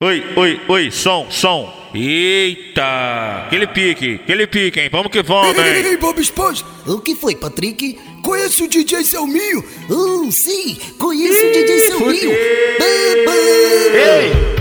Oi, oi, oi, som, som. Eita! Aquele pique, aquele pique, hein? Vamos que vamos, Ei, hein? ei, Bob Esponja, O que foi, Patrick? conhece o DJ Selminho? Hum, sim, conheço o DJ Selminho. Ei!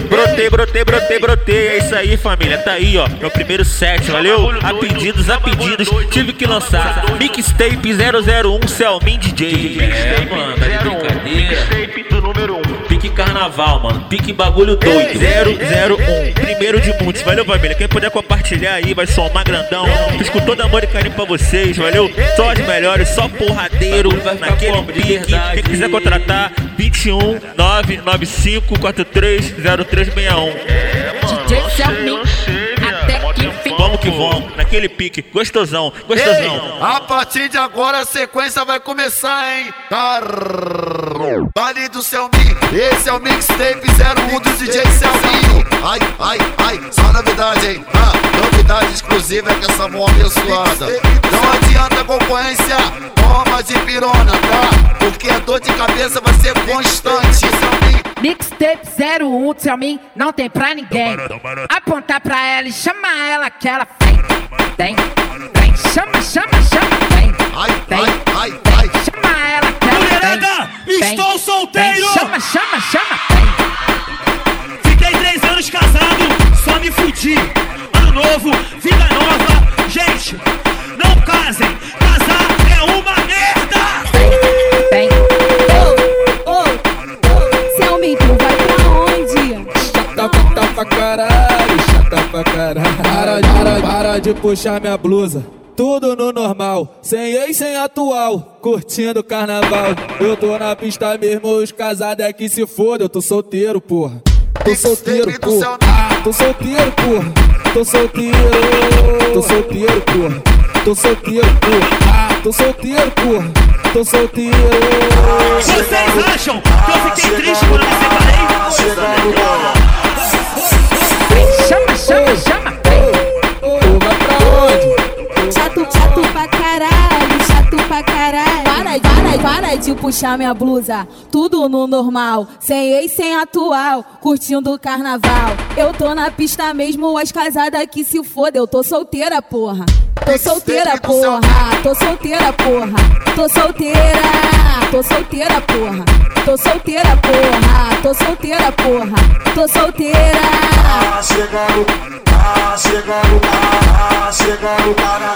Brotei, brotei, brotei, brotei. É isso aí, família. Tá aí, ó. Meu primeiro set, valeu? A pedidos, a pedidos. Tive que lançar Mixtape 001 Selmin DJ. É, mano, tá de brincadeira. Mixtape do número 1. Pique carnaval, mano. Pique bagulho doido. 001. Primeiro de muitos. Valeu, família. Quem puder compartilhar aí, vai somar grandão. Fiz com todo amor e carinho pra vocês, valeu? Só as melhores, só porradeiro naquele pique. Quem quiser contratar, 21 995 43 0361. Lancei, DJ Selmin, Vamos que vamos, naquele pique. Gostosão, gostosão. A partir de agora a sequência vai começar, hein? Car... Vale do Selmin, esse é o mixtape 01 do DJ Selminho. Ai, ai, ai, só novidade, hein? Ah, novidade exclusiva é que essa mão abençoada. Não adianta concorrência, toma de pirona, tá? Porque a dor de cabeça vai ser constante, Selmin. Mixtape 01 Tselmin não tem pra ninguém. Apontar pra ela e chama ela que ela vem. Vem, vem, chama, chama, chama, vem. Ai, Vem, ai, vem, chama ela que ela. Mulherada, Vem, estou solteiro! Vem, chama, chama, chama, vem. Fiquei três anos casado, só me fudi. Ano novo, vida nova. Gente, não casem. Casar é uma merda! Vem, Ô, ô, Selmi, tu vai pra onde? Chata, chata pra caralho, chata pra caralho. Para, de puxar minha blusa. Tudo no normal, sem ex, sem atual, curtindo o carnaval. Eu tô na pista mesmo, os casados é que se foda, eu tô solteiro, porra. Tô solteiro, porra. Tô solteiro, porra. Tô solteiro, tô solteiro, porra. Tô solteiro, porra. Tô solteiro, porra. Tô solteiro. Vocês acham que eu fiquei triste quando eu me separei? chama, chama, chama, Ô, vai pra onde? Chato, chato pra caralho, chato pra caralho. Para, para, para de puxar minha blusa. Tudo no normal, sem ex, sem atual, curtindo o carnaval. Eu tô na pista mesmo, as casadas que se foda. Eu tô solteira, porra. Tô solteira, porra. Tô solteira, porra. Tô solteira. Tô solteira, porra. Tô solteira, porra. Tô solteira, porra. Tô solteira. chegando, tá chegando, tá chegando, para.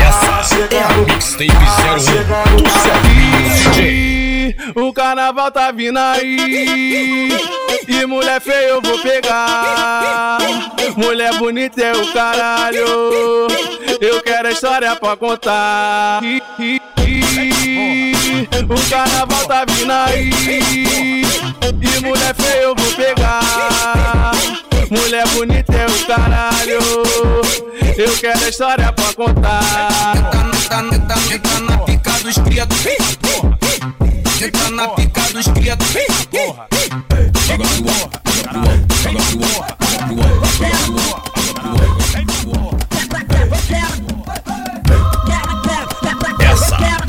Essa é a Mixtape 01 do Selminho DJ. O carnaval tá vindo aí E mulher feia eu vou pegar Mulher bonita é o caralho Eu quero a história pra contar O carnaval tá vindo aí. E mulher feia eu vou pegar. Mulher bonita é o caralho. Eu quero a história pra contar. Entra na, entra, entra na pica dos criados. Entra na pica dos criados. Joga pro alto, joga pro alto, joga pro alto, joga pro alto,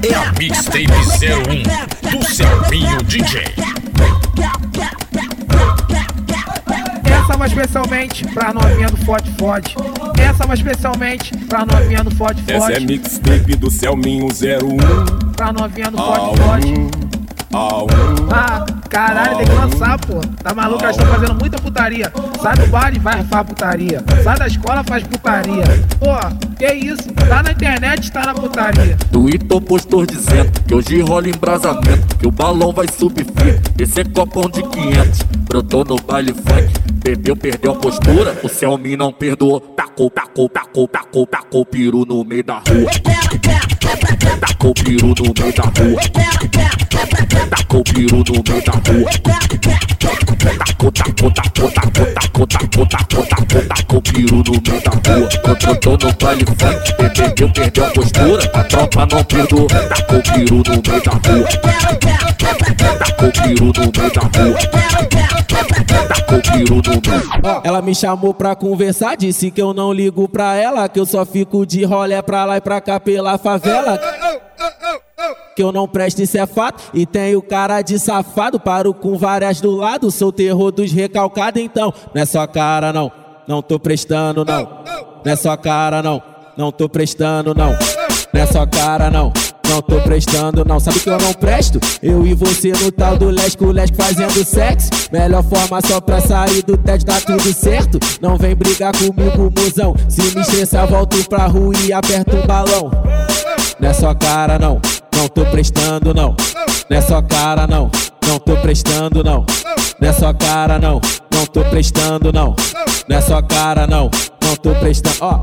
é a Mixtape 01 do Selminho DJ. Essa vai especialmente pra novinha do Fode Fode. Essa vai especialmente pra novinha do Fode Essa é mixtape do Selminho 01 Pra novinha do Fode. 1 a 1 Ah, caralho, tem que lançar, pô. Tá maluco? Elas estão fazendo muita putaria. Sai do bar e vai faz putaria. Sai da escola, faz putaria. Pô, que isso? Tá na internet, tá na putaria. Twitter postou dizendo que hoje rola embrasamento, que o balão vai subir firme. Esse é copão de 500, brotou no baile funk, bebeu, perdeu a postura. O Selmi não perdoou, tacou, tacou, tacou, tacou, tacou o peru no meio da rua. Tacou o peru no meio da rua. Tacou o peru no meio da rua. Tacou, tacou, tacou, tacou, tacou, tacou, tacou, tacou, tacou o peru no meio da rua. Quando no baile funk, perdeu, perdeu a postura. A tropa não perdoou, tacou o peru no meio da rua. Tacou o peru no meio da rua. Tacou. Ela me chamou pra conversar, disse que eu não ligo pra ela, que eu só fico de rolé pra lá e pra cá pela favela. Que eu não presto, isso é fato. E tenho cara de safado, paro com várias do lado. Sou terror dos recalcados, então. Não é só cara, não. Não tô prestando, não. Não é só cara, não. Não tô prestando, não. Não é só cara, não. Não tô prestando, não. Sabe que eu não presto? Eu e você no tal do Lesco, Lesco fazendo sexo. Melhor forma só pra sair do TED, dá tudo certo. Não vem brigar comigo, mozão. Se me estressar, volto pra rua e aperto um balão. Não é só cara, não. Não tô prestando, não. Não é só cara, não. Não tô prestando, não. Não é só cara, não. Não tô prestando, não. Não é só cara, não. Não tô prestando. Ó.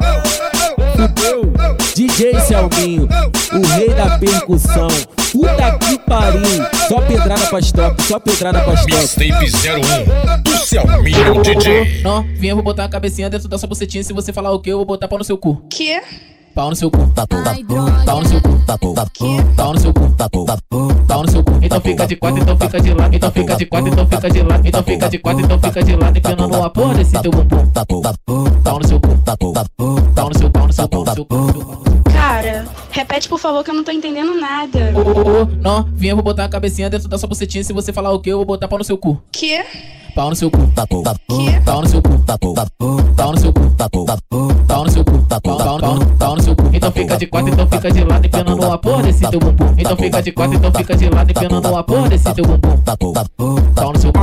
Fudeu. DJ Selminho, o rei da percussão. Puta que pariu. Só pedrada pra stop, só pedrada pra stop. Mixtape 01 do Selminho DJ. Não, vinha, eu vou botar a cabecinha dentro da sua bucetinha. Se você falar o que, eu vou botar pau no seu cu. Que? Pau no seu cu. Pau no seu cu. Pau no seu cu. Pau no seu cu. Então fica de quatro, então fica de lado. Então fica de quatro, então fica de lado. Então fica de quatro, então fica de lado. Empinando a porra desse teu bumbum. Pau no seu cu. Pau no seu pau no seu pau no seu cu. Cara, repete por favor que eu não tô entendendo nada. Ô, ô, ô, não, vinha, eu vou botar a cabecinha dentro da sua bucetinha. Se você falar o que, eu vou botar pau no seu cu. Que? Pau no seu cu. Pau no seu cu. Pau no seu cu. Pau no seu cu. Pau, pau, pau, pau no seu cu. Então fica de quatro, então fica de lado, empinando a porra desse teu bumbum. Então fica de quatro, então fica de lado, empinando a porra desse teu bumbum. Pau no seu cu.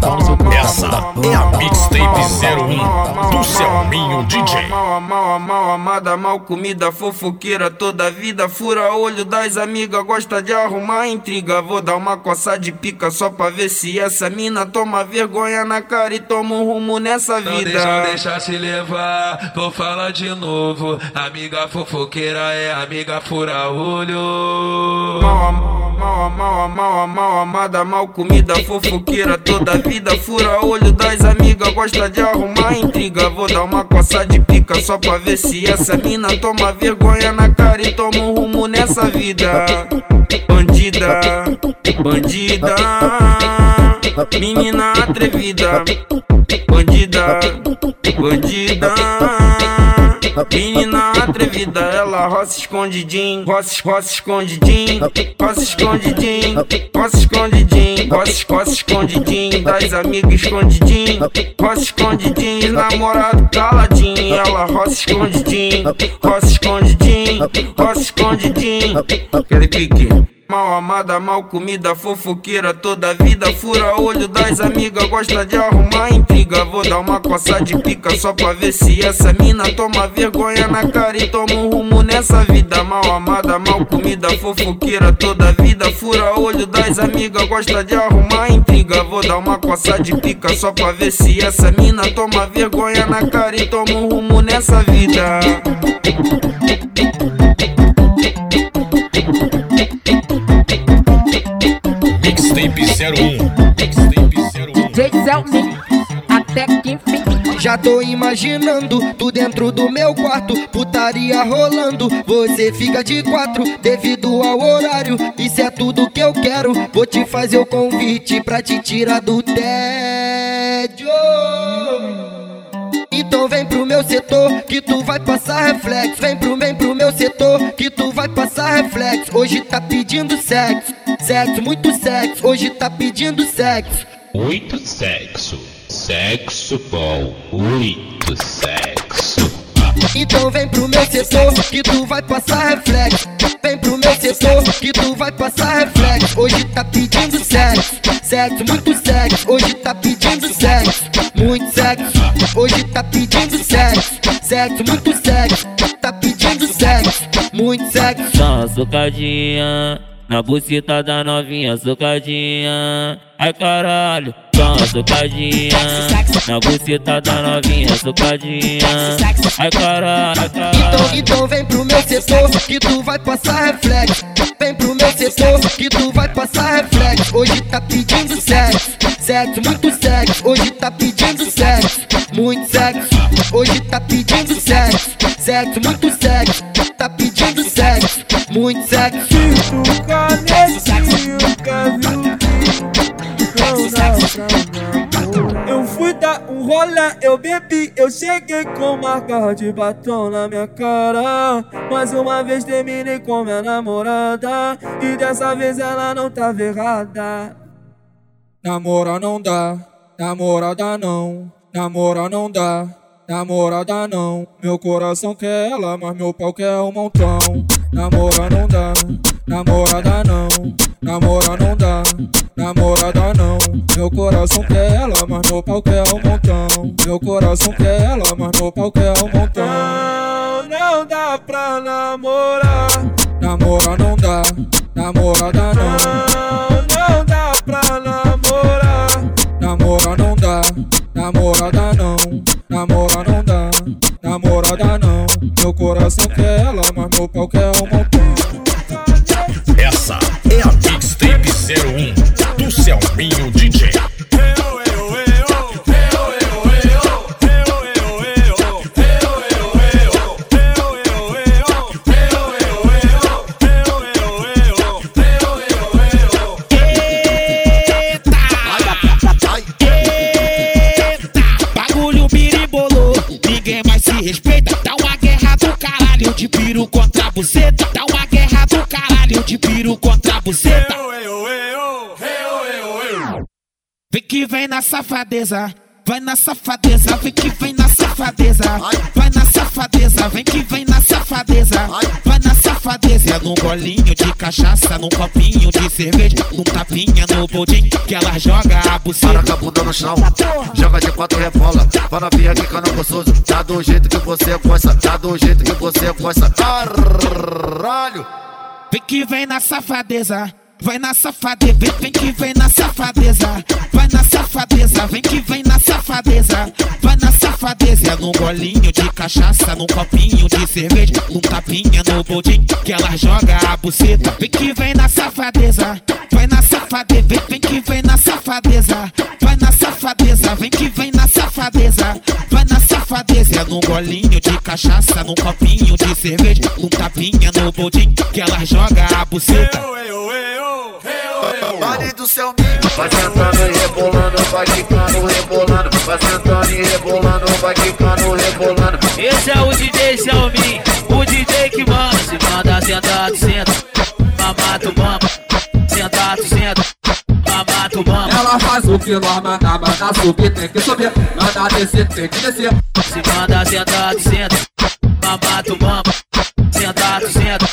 Pau no seu. Essa é a Mixtape 01 do Selminho DJ. Mal, mal, mal amada, mal comida, fofoqueira toda vida. Fura olho das amigas, gosta de arrumar intriga. Vou dar uma coça de pica só pra ver se essa mina toma vergonha na cara e toma um rumo nessa Não vida. deixa, deixa se levar, vou falar de novo. Amiga fofoqueira é amiga fura olho. Mal, mal, mal, mal, mal amada, mal comida, fofoqueira toda vida. Fura olho das amigas, gosta de arrumar intriga. Vou dar uma coça de pica só pra ver se essa mina toma vergonha na cara e toma um rumo nessa vida. Bandida, bandida, menina atrevida. Bandida, bandida. Menina atrevida, ela roça escondidinho, roça, roça escondidinho, roça escondidinho, roça escondidinho, roça, roça escondidinho, das amigas escondidinho, roça escondidinho, namorado caladinho, ela roça escondidinho, roça escondidinho, roça escondidinho, aquele pique. Mal amada, mal comida, fofoqueira toda vida. Fura olho das amigas, gosta de arrumar intriga. Vou dar uma coça de pica só pra ver se essa mina toma vergonha na cara e toma um rumo nessa vida. Mal amada, mal comida, fofoqueira toda vida. Fura olho das amigas, gosta de arrumar intriga. Vou dar uma coça de pica só pra ver se essa mina toma vergonha na cara e toma um rumo nessa vida. Mixtape 01. DJ Selminho, até que enfim. Já tô imaginando tu dentro do meu quarto, putaria rolando. Você fica de quatro devido ao horário. Isso é tudo que eu quero. Vou te fazer o convite pra te tirar do tédio. Então vem pro meu setor que tu vai passar reflexo. Vem pro, vem pro meu setor que tu vai passar reflexo. Hoje tá pedindo sexo, sexo, muito sexo. Hoje tá pedindo sexo. Muito sexo, sexo bom, muito sexo. Então vem pro meu setor que tu vai passar reflexo. Vem pro meu setor que tu vai passar reflexo. Hoje tá pedindo sexo, sexo, muito sexo. Hoje tá pedindo sexo, muito sexo. Hoje tá pedindo sexo, sexo, muito sexo. Tá pedindo sexo, muito sexo. Dá uma socadinha na buceta da novinha, socadinha. Ai caralho, dá uma socadinha na buceta da novinha, socadinha. Ai caralho, ai Então, caralho. então vem pro meu setor que tu vai passar reflexo. Vem pro meu setor que tu vai passar reflexo. Hoje tá pedindo sexo, sexo, muito sexo. Hoje tá pedindo sexo, muito sexo. Hoje tá pedindo sexo, sexo, muito sexo. Tá pedindo sexo, muito sexo. Eu fui da dia, um rolê, eu bebi, eu cheguei com uma garra de batom na minha cara. Mais uma vez terminei com minha namorada. E dessa vez ela não tava errada. Namora não dá, namorada não, namora não dá, namorada não. Meu coração quer ela, mas meu pau quer um montão. Namora não dá, namorada não, namora não dá, namorada não. Meu coração quer ela, mas meu pau quer um montão. Meu coração quer ela, mas meu pau quer um montão. Não, não dá pra namorar, namora não dá, namorada não. Não dá pra namorar, namora não dá, namorada não, namora não dá, namorada não. Meu coração quer ela, mas meu pau quer um montão. 01 do Selminho DJ. Vem na safadeza. Vai na safadeza, vem que vem na safadeza. Vai na safadeza, vem que vem na safadeza. Vai na safadeza, é num golinho de cachaça, num copinho de cerveja, num tapinha no boldinho que ela joga a buceta. Para com a bunda no chão, joga de quatro rebola. Para via que cana gostoso, tá do jeito que você gosta, tá do jeito que você gosta. Caralho! Vem que vem na safadeza. Vai na safadeza, vem, vem que vem na safadeza. Vai na safadeza, vem que vem na safadeza. Vai na safadeza, é num golinho de cachaça, num copinho de cerveja, num tapinha no boldinho que ela joga a buceta. Vem que vem na safadeza, vai na safadeza, vem, vem que vem na safadeza. Vai na safadeza, vem que vem na safadeza. É num golinho de cachaça, num copinho de cerveja, num tapinha no boldinho que ela joga a buceta. Vale do céu Vai sentando e rebolando, vai quicando, rebolando. Vai sentando e rebolando, vai quicando, rebolando. Esse é o DJ Xiaomi, o DJ que manda. Se manda sentado, senta, mamato bamba. Sentado, senta, Ela faz o que nós manda, manda subir, tem que subir. Manda descer, tem que descer. Se manda sentado, senta, mamato bamba. Sentado, senta,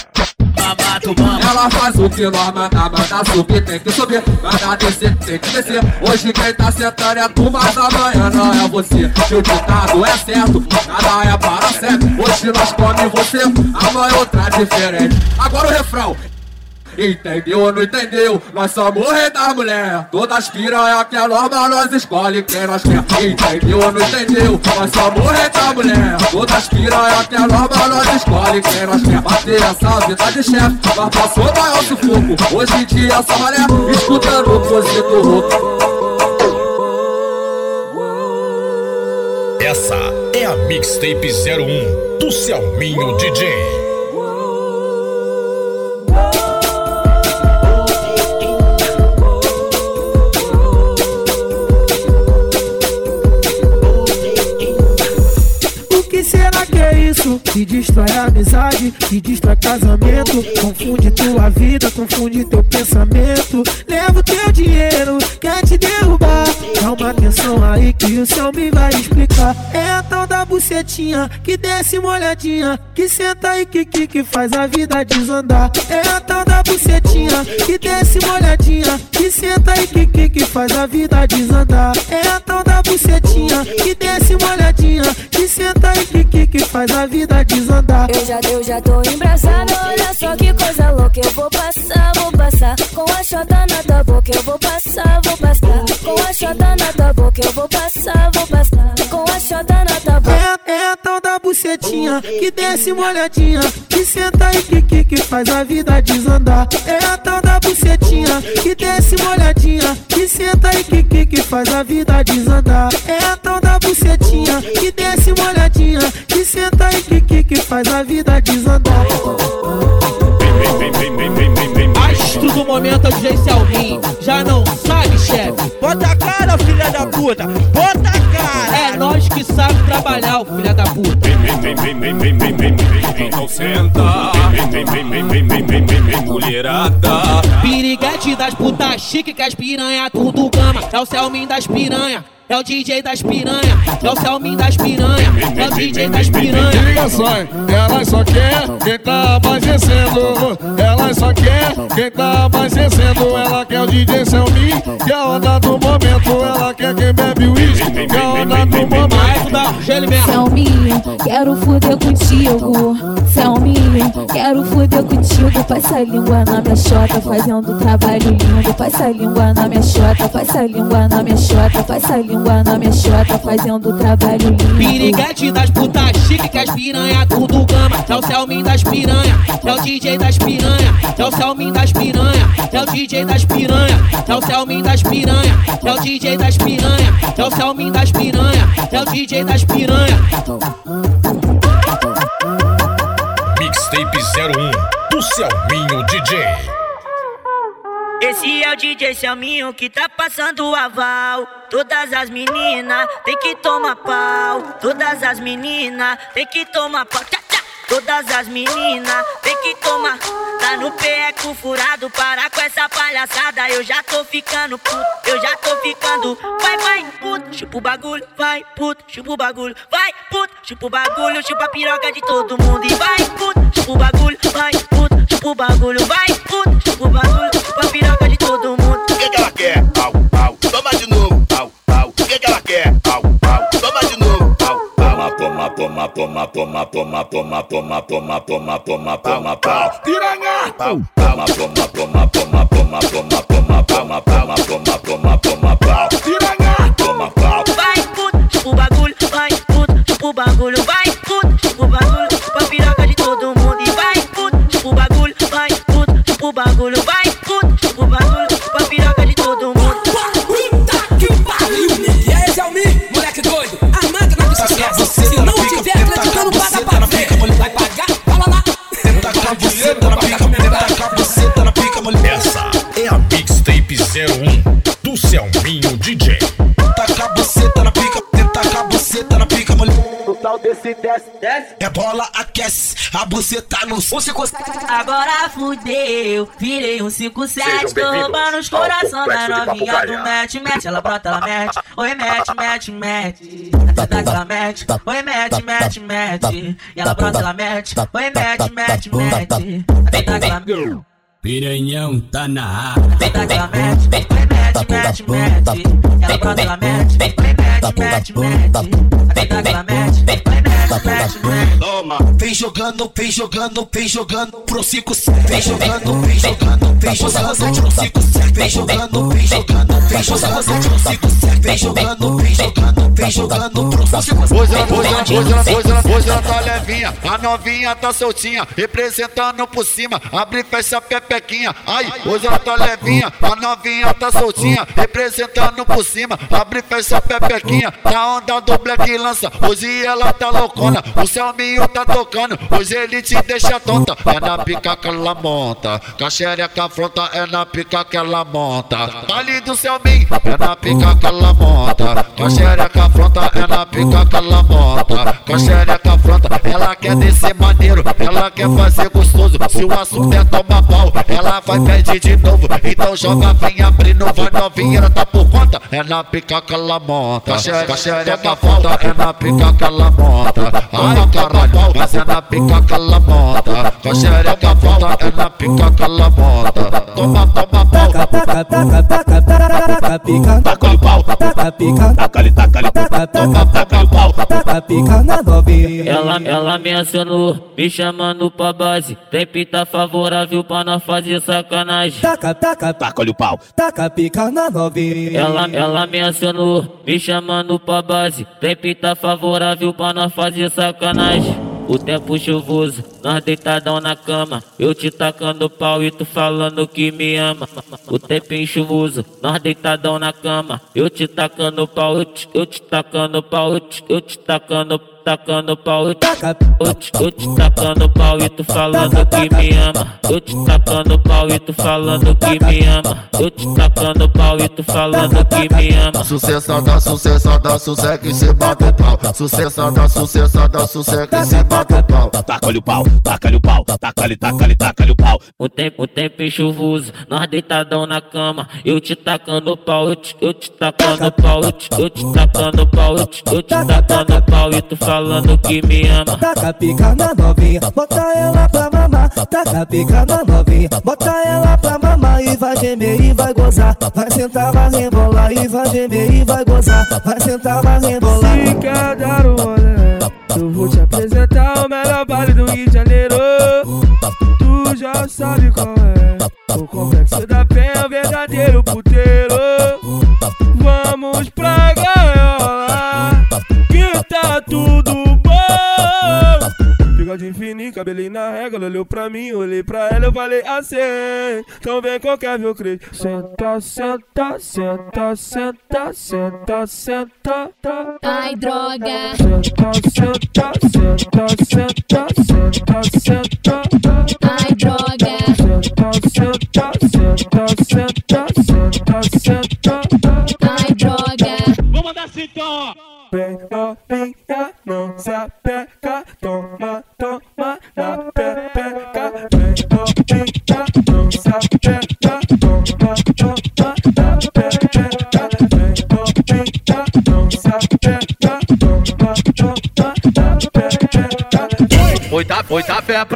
mamato bamba. Ela faz o que nós manda, manda subir, tem que subir. Manda descer, tem que descer. Hoje quem tá sentando é tu, mas amanhã não é você. Que o ditado é certo, nada é para certo. Hoje nós come você, amanhã outra diferente. Agora o refrão. Entendeu ou não entendeu? Nós somos rei das mulher. Todas piranha que é norma, nós escolhe quem nós quer. Entendeu ou não entendeu? Nós somos rei das mulher. Todas piranha que é norma, nós escolhe quem nós quer. Bater essa vida de chefe, mas passou maior sufoco. Hoje em dia só maré, escutando o cozito rouco. Essa é a Mixtape 01 do Selminho DJ. Que destrói amizade, que destrói casamento. Confunde tua vida, confunde teu pensamento. Leva o teu dinheiro, quer te derrubar. Atenção aí que o céu me vai explicar. É a tal da bucetinha que desce molhadinha. Que senta e que, que, que faz a vida desandar. É a tal da bucetinha que desce molhadinha. Que senta e que, que, que faz a vida desandar. É a tal da bucetinha que desce molhadinha. Que senta e que, que, que faz a vida desandar. Eu já, eu já tô embrasada, olha só que coisa louca. Eu vou passar, vou passar. Com a chota na tua boca, eu vou passar, vou passar. Com a chota na tua boca, eu vou passar, vou passar. Com a chota na boca. É, é a tal da bucetinha que desce molhadinha. Que senta e que, que, que faz a vida desandar. É a tal da bucetinha que desce molhadinha. Que senta e que, que, que faz a vida desandar. É a tal da bucetinha que desce molhadinha. Que senta e que, que, que faz a vida desandar. Astro do momento é o DJ Selmin. Já não puta. Bota cara. É nós que sabe trabalhar, filha da puta. Vem, vem, vem, vem, vem, vem, vem, vem, vem, Então senta. Mulherada. Piriguete das putas chique que as piranha tudo gama. É o Selmin das piranha. É o DJ das piranha, é o Selmin das piranha, é o DJ das piranha. Liga só, elas só quer quem tá abastecendo. Elas só quer quem tá abastecendo. Ela quer o DJ Selmin, que é a onda do momento. Ela quer quem bebe uísque, que é a onda do momento. Selminha, quero fuder contigo. Selminha, quero fuder contigo. Passa a língua na minha chota, fazendo trabalho lindo. Passa a língua na minha chota, passa a língua na minha chota, passa a língua na minha chota, fazendo trabalho lindo. Piriguete das putas chique que as piranha tudo gama. É o Selmin das piranha, é o DJ das piranha, é o Selmin das piranha, é o DJ das piranha, é o Selmin das piranha, é o DJ das piranha, é o Selmin das piranha, é o DJ das piranha. Mixtape 01 do Selminho DJ. Esse é o DJ Selminho que tá passando o aval. Todas as meninas tem que tomar pau. Todas as meninas tem que tomar pau. Tchá, tchá. Todas as meninas tem que tomar. Tá no peco furado, para com essa palhaçada. Eu já tô ficando puto, eu já tô ficando. Vai, vai, puto, chupa o bagulho, vai, puto, chupa o bagulho, vai, puto, chupa o bagulho, chupa a piroca de todo mundo. E vai, puto, chupa o bagulho, vai, puto, chupa o bagulho, vai, puto, chupa o bagulho, a piroca de todo mundo. O que, que ela quer? Au, au, toma de novo. Au, au, o que, que ela quer? Au, au, toma de novo. Au, au, toma, toma, toma, toma, toma, toma, toma, toma, toma, toma, toma, pau. Piranha! Pau, toma, toma, toma, toma, toma, toma, toma, toma, toma, toma, toma, toma, Desce, desce. É bola, aquece, a buceta no consegue. Agora fudeu, virei um 5-7, tô roubando os coração da novinha do mete, mete, ela brota, ela mete, oi mete, mete, mete, ela mete, oi mete, mete, mete, e ela brota, ela mete, oi mete, mete, mete, ela mete. Piranhão tá na área. Até que ela mete, oi mete, mete, mete, ela brota, ela mete, oi mete, Toma. Vem jogando, vem jogando, vem jogando pro 5 Vem jogando, vem jogando, vem jogando pro 5 Vem jogando, vem jogando, vem jogando pro 5 Vem jogando, vem jogando, vem jogando pro 5 Hoje ela, hoje ela, hoje ela, hoje ela, hoje ela tá levinha, a novinha tá soltinha, representando por cima, abre e fecha a pepequinha. Ai, hoje ela tá levinha, a novinha tá soltinha, representando por cima, abre e fecha a pepequinha. Na onda do Black lança, hoje ela tá loucona, o Selminho tá tocando, hoje ele te deixa tonta. É na pica que ela monta, com a xereca afronta, é na pica que ela monta. Ali do Selminho, é na pica que ela monta, com a xereca afronta, é na pica que ela monta. Com a xereca afronta, ela quer descer maneiro, ela quer fazer gostoso. Se o assunto é tomar pau, ela vai pedir de novo. Então joga, vem abrindo, vai novinha, ela tá por conta. É na pica que ela monta, com a xereca afronta, é na pica que ela monta. Ai caralho, mas é na pica que ela monta. Com a xereca afronta, é na pica que ela monta. Toma, toma pau. Taca, taca, taca, taca, taca, pica. Taca-lhe pau. Taca, pica. Taca-lhe, taca-lhe. Taca, taca, taca, pau. Taca, pica na novinha. Ela, ela me acionou, me chamando pra base. Tem pinta favorável pra nós fazer sacanagem. Taca, taca, Taca-lhe o pau. taca, pica na novinha. Ela, ela me acionou, me chamando pra base. Tem pinta favorável pra nós fazer sacanagem. O tempo chuvoso, nós deitadão na cama. Eu te tacando pau e tu falando que me ama. O tempo chuvoso, nós deitadão na cama. Eu te tacando pau, eu te, eu te tacando pau, eu te, eu te tacando tacando pau, eu te, eu te, eu te tacando pau e tu falando que me ama. Eu te tacando pau e tu falando que me ama. Eu te tacando pau e tu falando que me ama. Sucessada, sucessada, sucesso e se bate pau. Sucessada, sucessada, sucesso e se bate pau. Taca-lhe o pau, taca-lhe o pau, taca-lhe, taca-lhe, taca-lhe o pau. O tempo, o tempo é chuvoso, nós deitadão na cama. Eu te tacando pau, eu te, eu te tacando pau, eu te, eu te tacando pau, eu te, eu te tacando pau e tu falando que me ama. Taca pica na novinha, bota ela pra mamar. Taca pica na novinha, bota ela pra mamar e vai gemer e vai gozar. Vai sentar, vai rebolar e vai gemer e vai gozar. Vai sentar, vai rebolar. Se quer dar um rolê, eu vou te apresentar o melhor baile do Rio de Janeiro. Tu já sabe qual é. O complexo da penha, o verdadeiro puteiro. Vamos pra gaiola, que tá tudo. Bigode fininho, cabelinho na régua, olhou pra mim, olhei pra ela, eu falei assim. Então vem qualquer viu crer. Senta, senta, senta, senta, senta, senta. Ai, droga. Senta, senta, senta, senta,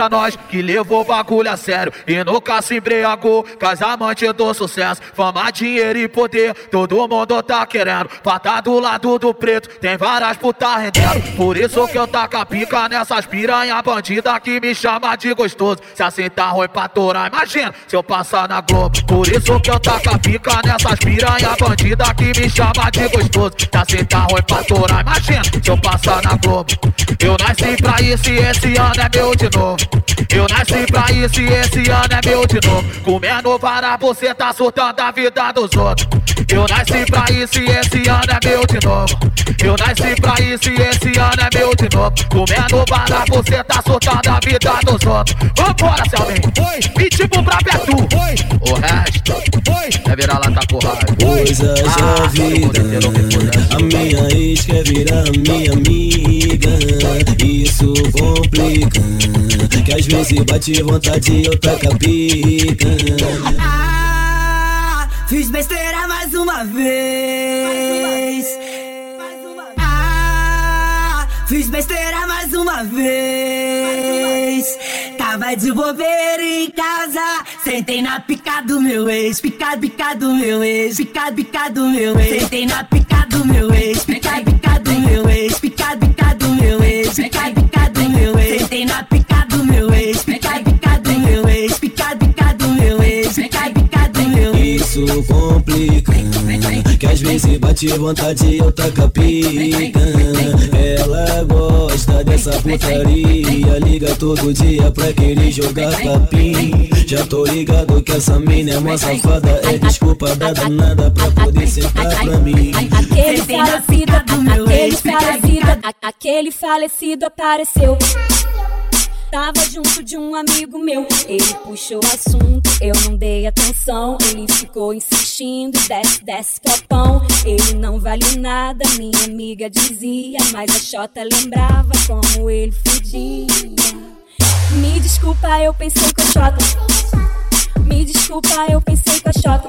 pra nós que levou bagulho a sério e nunca se embriagou. Casamante do sucesso, fama, dinheiro e poder. Todo mundo tá querendo. Pra do lado do preto, tem várias putas rendendo. Por isso que eu taco a pica nessas piranha bandida que me chama de gostoso. Se assim tá ruim pra torar, imagina se eu passar na Globo. Por isso que eu taco a pica nessas piranha bandida que me chama de gostoso. Se assim tá ruim pra torar, imagina se eu passar na Globo. Eu nasci pra isso e esse ano é meu de novo. Eu nasci pra isso e esse ano é meu de novo. Comendo vara, você tá surtando a vida dos outros. Eu nasci pra isso e esse ano é meu de novo. Eu nasci pra isso e esse ano é meu de novo. Comendo vara, você tá surtando a vida dos outros. Vambora, Selminho. E tipo pra Betu. O resto é virar lata porrada. Coisas da vida, a minha ex quer virar minha amiga. Isso complica, que às vezes bate vontade e eu taca pica. Ah, fiz besteira mais uma vez. Ah, fiz besteira mais uma vez. Tava de bobeira em casa, sentei na pica do meu ex, pica, pica do meu ex, pica, pica do meu ex. Sentei na pica do meu ex, pica, pica do meu ex, pica, pica do meu ex, pica, pica do meu ex. Sentei na Isso complica, que às vezes bate vontade e eu taca pica. Ela gosta dessa putaria, liga todo dia pra querer jogar papim. Já tô ligado que essa mina é uma safada, é desculpa dada nada pra poder sentar pra mim. Aquele falecido, aquele falecido, a- aquele falecido apareceu. Tava junto de um amigo meu, ele puxou o assunto, eu não dei atenção. Ele ficou insistindo, desce, desce copão. Ele não vale nada, minha amiga dizia, mas a Xota lembrava como ele fudia. Me desculpa, eu pensei com a Xota. Me desculpa, eu pensei com a Xota.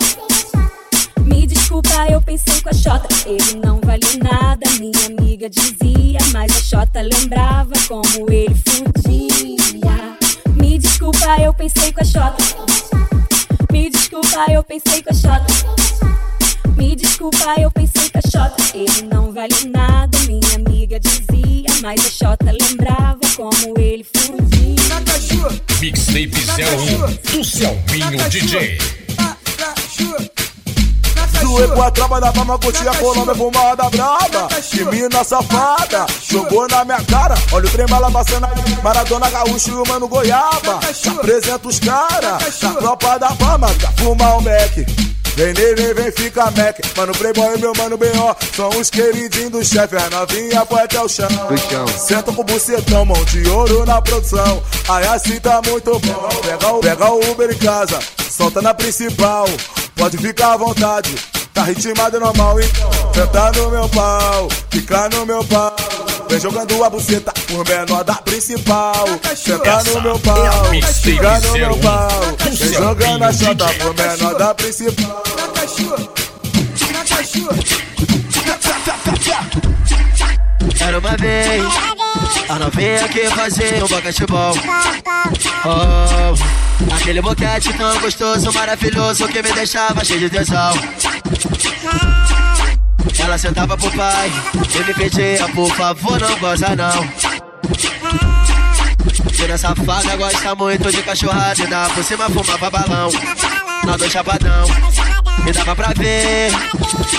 Me desculpa, eu pensei com a Xota. Ele não vale nada, minha amiga dizia. Mas a Xota lembrava como ele fudia. Me desculpa, eu pensei com a Xota. Me desculpa, eu pensei com a Xota. Me desculpa, eu pensei com a Xota. Ele não vale nada, minha amiga dizia. Mas a Xota lembrava como ele fudia. Mixtape 01 do Selminho DJ. Zoei com a tropa da fama, curti a Colômbia fumada braba Que mina safada, jogou na minha cara Olha o trem bala passando Maradona Gaúcho e o Mano Goiaba Apresenta os cara, na tropa da fama Quer fumar um beck, Vem nele, vem fica Mac. Mano, Playboy meu mano B.O. São os queridinhos do chefe. A novinha põe até o chão. Senta com o bucetão, mão de ouro na produção. Aí assim tá muito bom. Pega o, pega o Uber em casa, solta na principal. Pode ficar à vontade. Tá ritmado normal, então Senta no meu pau, fica no meu pau. Vem jogando a buceta por menor da principal. Senta no meu pau, fica no meu pau. Vem jogando a chota por menor da principal Era uma vez A novinha que fazia um boquetebol Oh, aquele boquete tão gostoso, maravilhoso Que me deixava cheio de tesão. Ela sentava pro pai E me pedia, por favor, não goza não. Tira safada gosta muito de cachorrada E dá por cima fumava balão. Na do chapadão me dava pra ver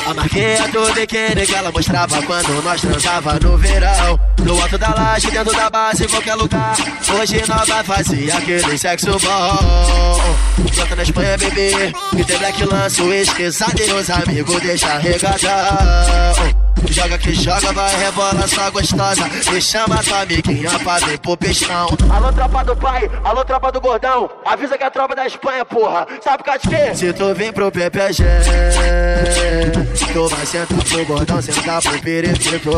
a marquinha do biquíni que ela mostrava quando nós transava no verão. No alto da laje, dentro da base, em qualquer lugar. Hoje nós vai fazer aquele sexo bom. Planta na Espanha, bebê. E tem black lance, esqueçado e os amigos deixa regadão. Joga que joga, vai rebola rebalançar gostosa. E chama tua amiguinha pra ver pro pistão. Alô, tropa do pai, alô, tropa do gordão. Avisa que é a tropa da Espanha, porra. Sabe por causa de quê? Se tu vem pro PPG, tu vai sentar pro gordão, sentar pro periférico.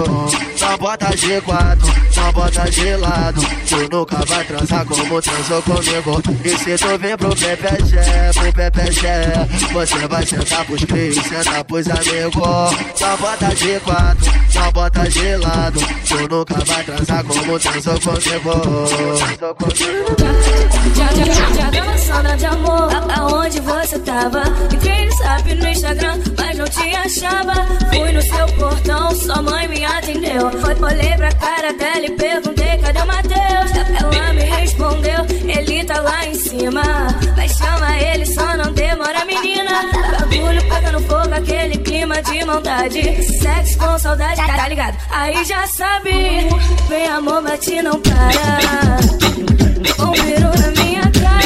Só bota G4, só bota gelado. Tu nunca vai transar como transou comigo. E se tu vem pro PPG, pro PPG, você vai sentar pros cria sentar pros amigos. Só bota G4 gelado, só bota gelado. Tu nunca vai transar como transou com cebol. Já, já, já, já de amor, aonde você tava? E quem sabe no Instagram, mas não te achava. Fui no seu portão, sua mãe me atendeu. Foi, olhei pra cara dela e perguntei cadê o Matheus. Ela me respondeu, ele tá lá em cima. Mas chama ele, só não demora, menina. Bagulho pegando fogo, aquele clima de maldade. Sexo com saudade, tá ligado? Aí já sabe. Vem amor, bate não para. Um peru na minha cara.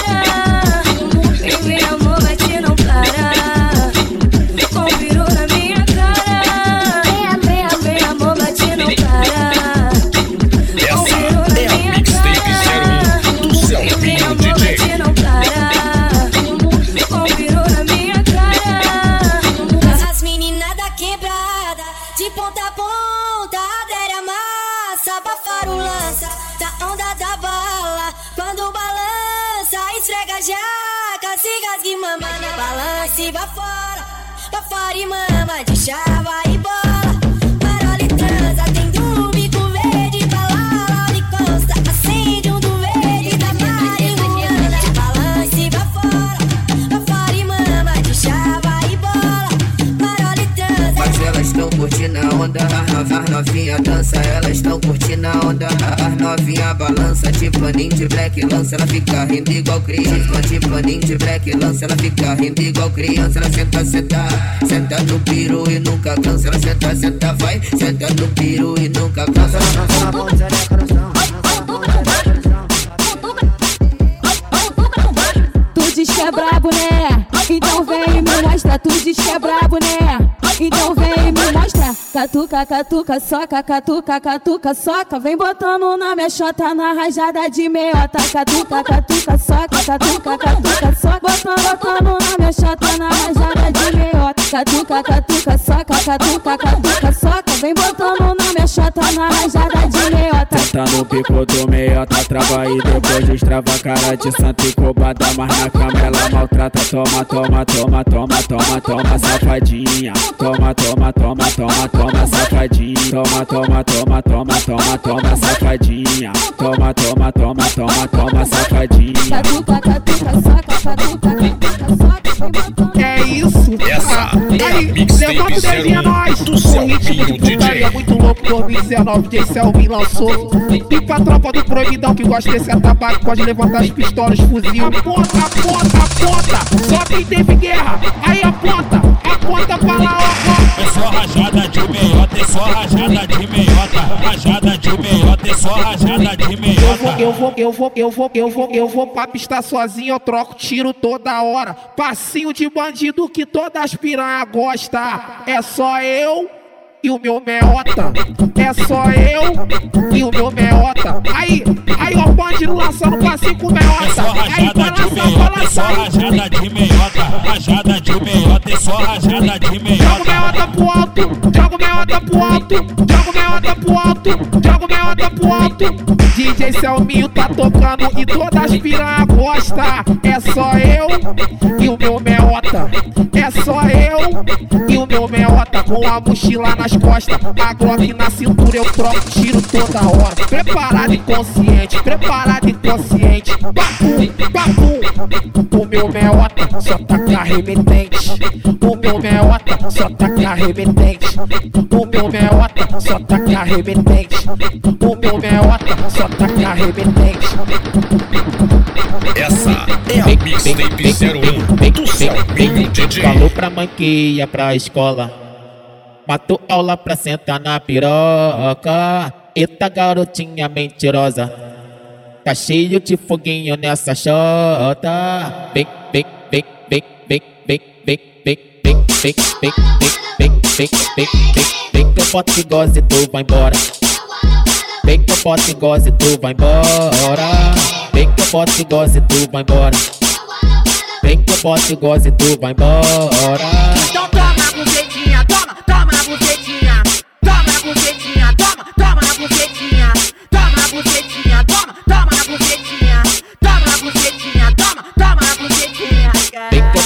Black lança, ela fica rindo igual criança, de paninho de black lança, ela fica rindo igual criança, ela senta, senta, senta no piru e nunca cansa, ela senta, senta, vai, senta no piru e nunca cansa. Tu diz que é brabo, né? Então vem e me mostra. Tu diz que é brabo, né? Então Catuca, catuca, soca, catuca, catuca, soca. Vem botando na minha chota na rajada de meiota. Catuca, catuca, soca, catuca, catuca, soca. Botando, botando na minha chota na rajada de meiota. Catuca, catuca, soca, catuca, catuca, soca. Vem botando na minha chota na rajada de meiota. Tá no pico do meiota, trava e depois destrava cara de santo e cobada. Mas na cama ela maltrata, toma, toma, toma, toma, toma, toma, safadinha. Toma, toma, toma, toma, toma, safadinha. Toma, toma, toma, toma, toma, toma, safadinha. Toma, toma, toma, toma, toma, safadinha. Catuca, catuca, soca, catuca, catuca, soca. É isso. Essa é a Aí, mixtape levanta o dedinho a 01 nós. do O ritmo de putaria muito louco 2019, J. Selmin lançou. E pra tropa do proibidão que gosta desse atabaque, pode levantar as pistolas, fuzil. Aponta, aponta, aponta. Só quem teve guerra, aí aponta, aponta pra lá, ó, ó. É só rajada de meiota, é só rajada de meiota, rajada de meiota, é só rajada de meiota. Eu vou, eu vou, eu vou, eu vou, eu vou pra pista sozinho, eu troco tiro toda hora. Passinho de bandido que todas as piranha gosta. É só eu e o meu meota. É só eu e o meu meota. Aí, aí o bandido lançando passinho com meota. Aí vai lançar, vai É só rajada de meiota, rajada de meiota, é só rajada de Joga o meiota. meota pro alto, joga o meota pro alto, joga o meota pro alto, joga o meota pro alto. DJ Selminho tá tocando e todas as piranha gosta. É só eu e o meu meota. É só eu e o meu meota com a mochila nas costas, a Glock na cintura eu troco tiro toda hora. Preparado e consciente, preparado e consciente. Papum, papum. O meu meota só tá remetente. O meu meota só tá remetente. O meu meota só tá remetente. O meu meota só tá remetente. Essa é a Mixtape 01 do Selminho DJ. Falou pra mãe que ia pra escola. Matou aula pra sentar na piroca. Eita garotinha mentirosa. Tá cheio de foguinho nessa chota. Vem, vem, vem, vem, vem, vem, vem, vem, vem, vem, vem, vem, vem, vem, vem, vem que eu boto e goze e tu vai embora. Vem que eu boto e goze e tu vai embora. Vem que eu boto e goze e tu vai embora. Vem que eu boto e e tu vai embora.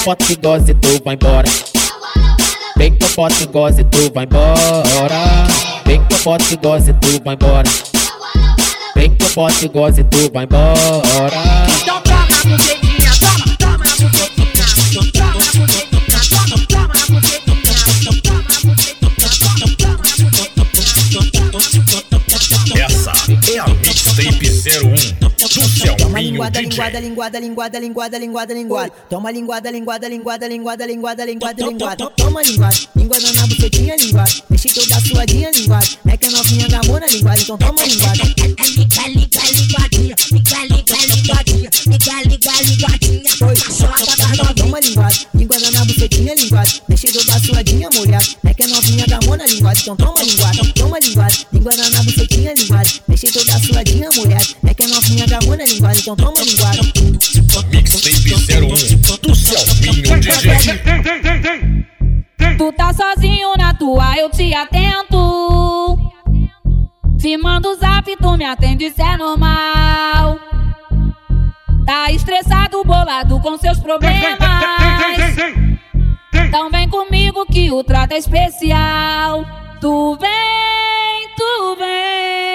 popote que goza tu vai embora. Vem que popote que goza tu vai embora. Vem que popote que goza tu vai embora. Vem que popote que goza tu vai embora. Então toma, Toma linguada, linguada, linguada, linguada, linguada, linguada, linguada. Toma linguada, linguada, linguada, linguada, linguada, linguada, linguada. Toma linguada, linguada na bucetinha, linguada. Deixa toda suadinha, linguada. É que a novinha gamona, linguada, então toma linguada. Liga, liga, linguadinha. Liga, liga, linguadinha. Liga, liga, linguadinha. Foi, toma linguada, linguada na bucetinha, linguada. Deixa toda suadinha, molhada. É que a novinha gamona, linguada, então toma linguada. Toma linguada, linguada na bucetinha, linguada. Deixa toda suadinha, molhada. É que a novinha gamona, linguada, então toma linguada. Mixtape 01 do Selminho DJ. Tu tá sozinho na tua, eu te atento. Se manda o zap, tu me atende, isso é normal. Tá estressado, bolado com seus problemas. Então vem comigo que o trato é especial. Tu vem, tu vem.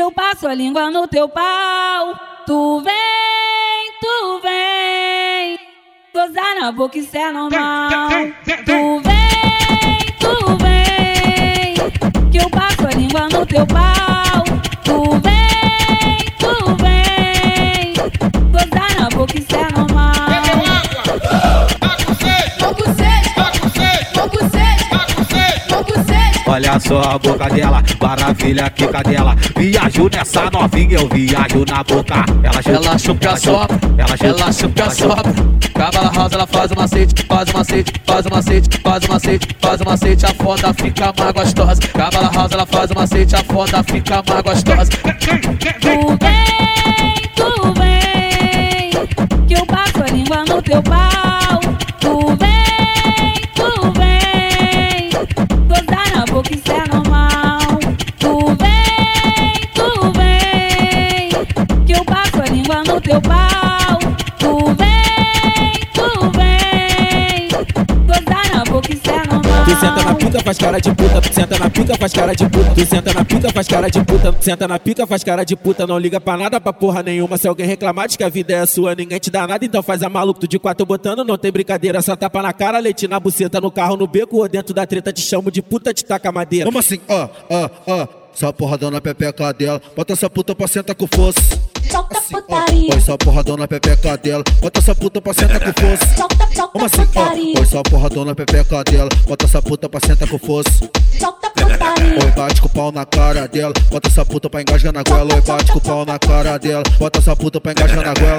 Que eu passo a língua no teu pau. Tu vem, tu vem. Gozar na boca, isso é normal. Tu vem, tu vem. Que eu passo a língua no teu pau. Tu vem, tu vem. Gozar na boca, isso é normal. Olha só a boca dela, maravilha a quica dela. Viajo nessa novinha, eu viajo na boca. Ela chupa, Ela chupa, sopra, ela chupa, ela chupa, sopra. Cabala rosa, ela faz o macete, faz o macete, faz o macete, faz o macete, faz o macete, a foda fica mais gostosa. Cabala rosa, ela faz o macete, a foda fica mais gostosa. Tu vem, tu vem, que eu passo a língua no teu pau. Teu pau. Tu vem, tu vem, gozar na boca isso é normal. Tu senta na pica, faz cara de puta. Tu senta na pica, faz cara de puta. Tu senta na pica, faz cara de puta. Senta na pica, faz cara de puta. Não liga pra nada, pra porra nenhuma. Se alguém reclamar de que a vida é sua, ninguém te dá nada. Então faz a maluco. Tu de quatro botando, não tem brincadeira. Só tapa na cara, leite na buceta, no carro, no beco ou dentro da treta. Te chamo de puta, te taca madeira. Como assim? Ó, ó, ó. Só porradão na pepeca dela. Bota essa puta pra sentar com força. Solta putaria. Foi só porradão na pepeca dela. Bota essa puta pra sentar com força. Solta, solta Como assim? Putaria. foi só porradão na pepeca dela. Bota essa puta pra sentar com força. Solta. Oi, bate com o pau na cara dela. Bota essa puta pra engasgar na goela. Oi, bate com o pau na cara dela. Bota essa puta pra engasgar na goela.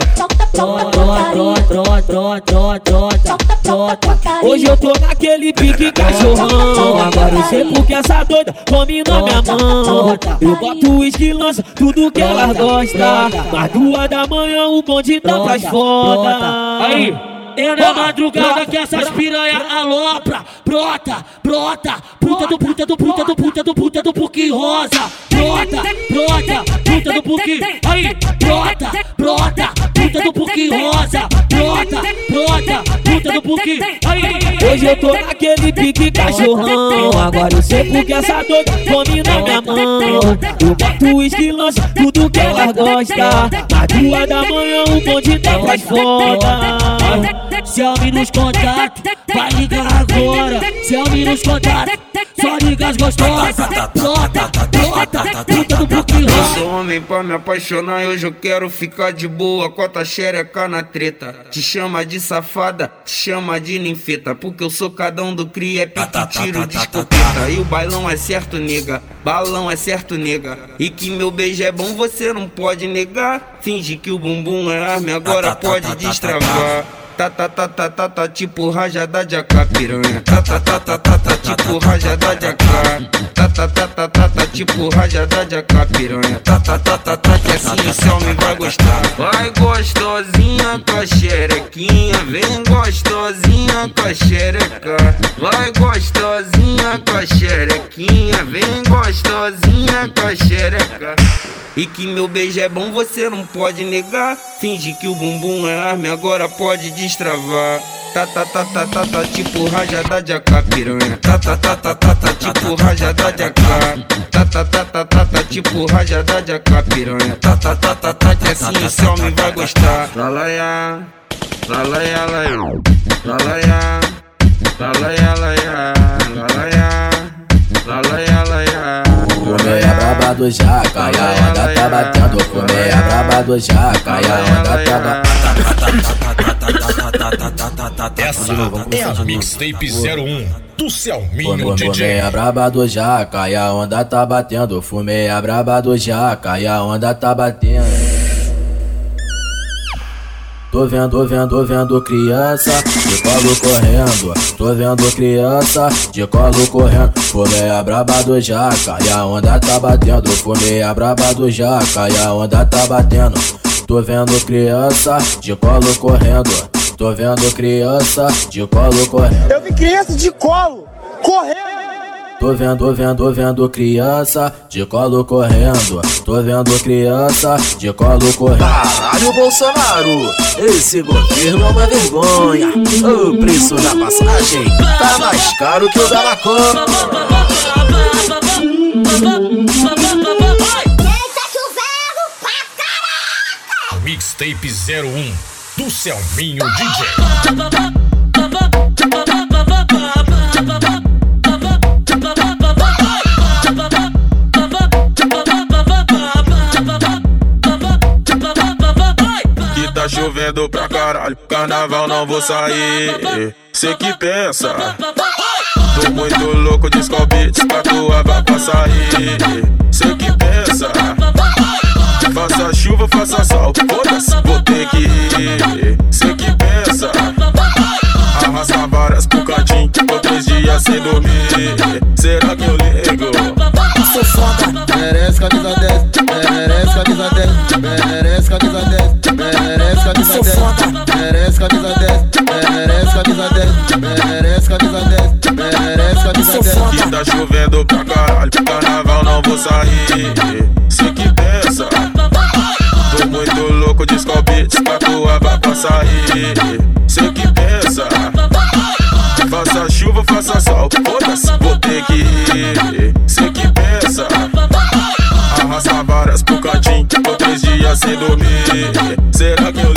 Hoje eu tô naquele pique cachorrão. Agora eu sei porque essa doida come na minha mão. Eu boto uísque e lança tudo que elas gostam. Mas duas da manhã o bonde tá pras foda. Aí, é na madrugada que essas piranha alopra, brota, brota, puta do puta do puta do puta do puta do puque rosa, brota, brota, puta do puque, aí, brota, brota, puta do puque rosa, brota, brota, puta do puque, aí. Hoje eu tô naquele pique cachorrão. Agora eu sei porque essa doida come na minha mão. Eu boto uísque lança tudo que elas gostam. Mas duas da manhã o bonde tá pras foda. Se alguém nos contato, vai ligar agora. Se alguém nos contato, só ligas gostosas. Brota, brota, puta do puque Eu sou homem pra me apaixonar, hoje eu quero ficar de boa com a tua xereca na treta. Te chama de safada, te chama de ninfeta, porque eu sou cada um do cria, é pique tiro de escopeta. E o bailão é certo, nega, balão é certo, nega. E que meu beijo é bom, você não pode negar. Finge que o bumbum é arma, agora pode destravar. Tá, tá, tá, tá, tá, tá, tipo rajada de AK, piranha. Tá, tá, tá, tá, tá, tá, tipo rajada de AK. Tá, tá, tá, tá, tá, tá, tipo rajada de AK, piranha. Tá, tá, tá, tá, tá, que assim o céu me vai gostar. Vai gostosinha com a xerequinha, vem gostosinha com a xereca. Vai gostosinha com a xerequinha, vem gostosinha com a xereca. E que meu beijo é bom, você não pode negar. Finge que o bumbum é arma, agora pode destravar. Tá, tá, tá, tá, tá, tá, tipo rajada de AK, piranha. Tá, tá, tá, tá, tá, tá, tipo rajada de AK. Tá, tá, tá, tá, tá, tá, tipo rajada de AK, piranha. Tá, tá, tá, tá, tá, que assim o céu me vai gostar. Lalaiá, lalaiá, lalaiá, lalaiá, lalaiá, lalaiá, lalaiá, lalaiá, lalaiá. Fumei a braba do jaca e a onda tá batendo. Fumei a braba do jaca e a onda tá batendo. Essa é a Mixtape 01 do Selminho Fumei DJ. a braba do jaca e a onda tá batendo. Fumei a braba do jaca e a onda tá batendo. Tô vendo, vendo, tô vendo criança de colo correndo. Tô vendo criança de colo correndo. Fumei a braba do jaca e a onda tá batendo. Fumei a braba do jaca e a onda tá batendo. Tô vendo criança de colo correndo. Tô vendo criança de colo correndo. Eu vi criança de colo, correndo. Tô vendo, vendo, tô vendo criança de colo correndo. Tô vendo criança de colo correndo. Caralho, Bolsonaro, esse governo é uma vergonha. O preço da passagem tá mais caro que o da maconha. Mixtape 01 do Selminho DJ. Que tá chovendo pra caralho, carnaval não vou sair. Cê que pensa, tô muito louco, descobre pra tua vai pra sair. Três dias sem dormir. Será que eu ligo? Sou foda. Merece camisa 10, merece camisa 10, merece camisa 10, merece camisa 10, merece camisa 10, merece camisa 10, merece camisa 10, merece camisa 10. Que tá chovendo pra caralho, carnaval não vou sair. Cê que pensa, tô muito louco, descobre pra tua vai pra sair. Sol, foda-se, vou ter que ir. Cê que pensa, arrasta várias pro cantinho, tô três dias sem dormir. Será que eu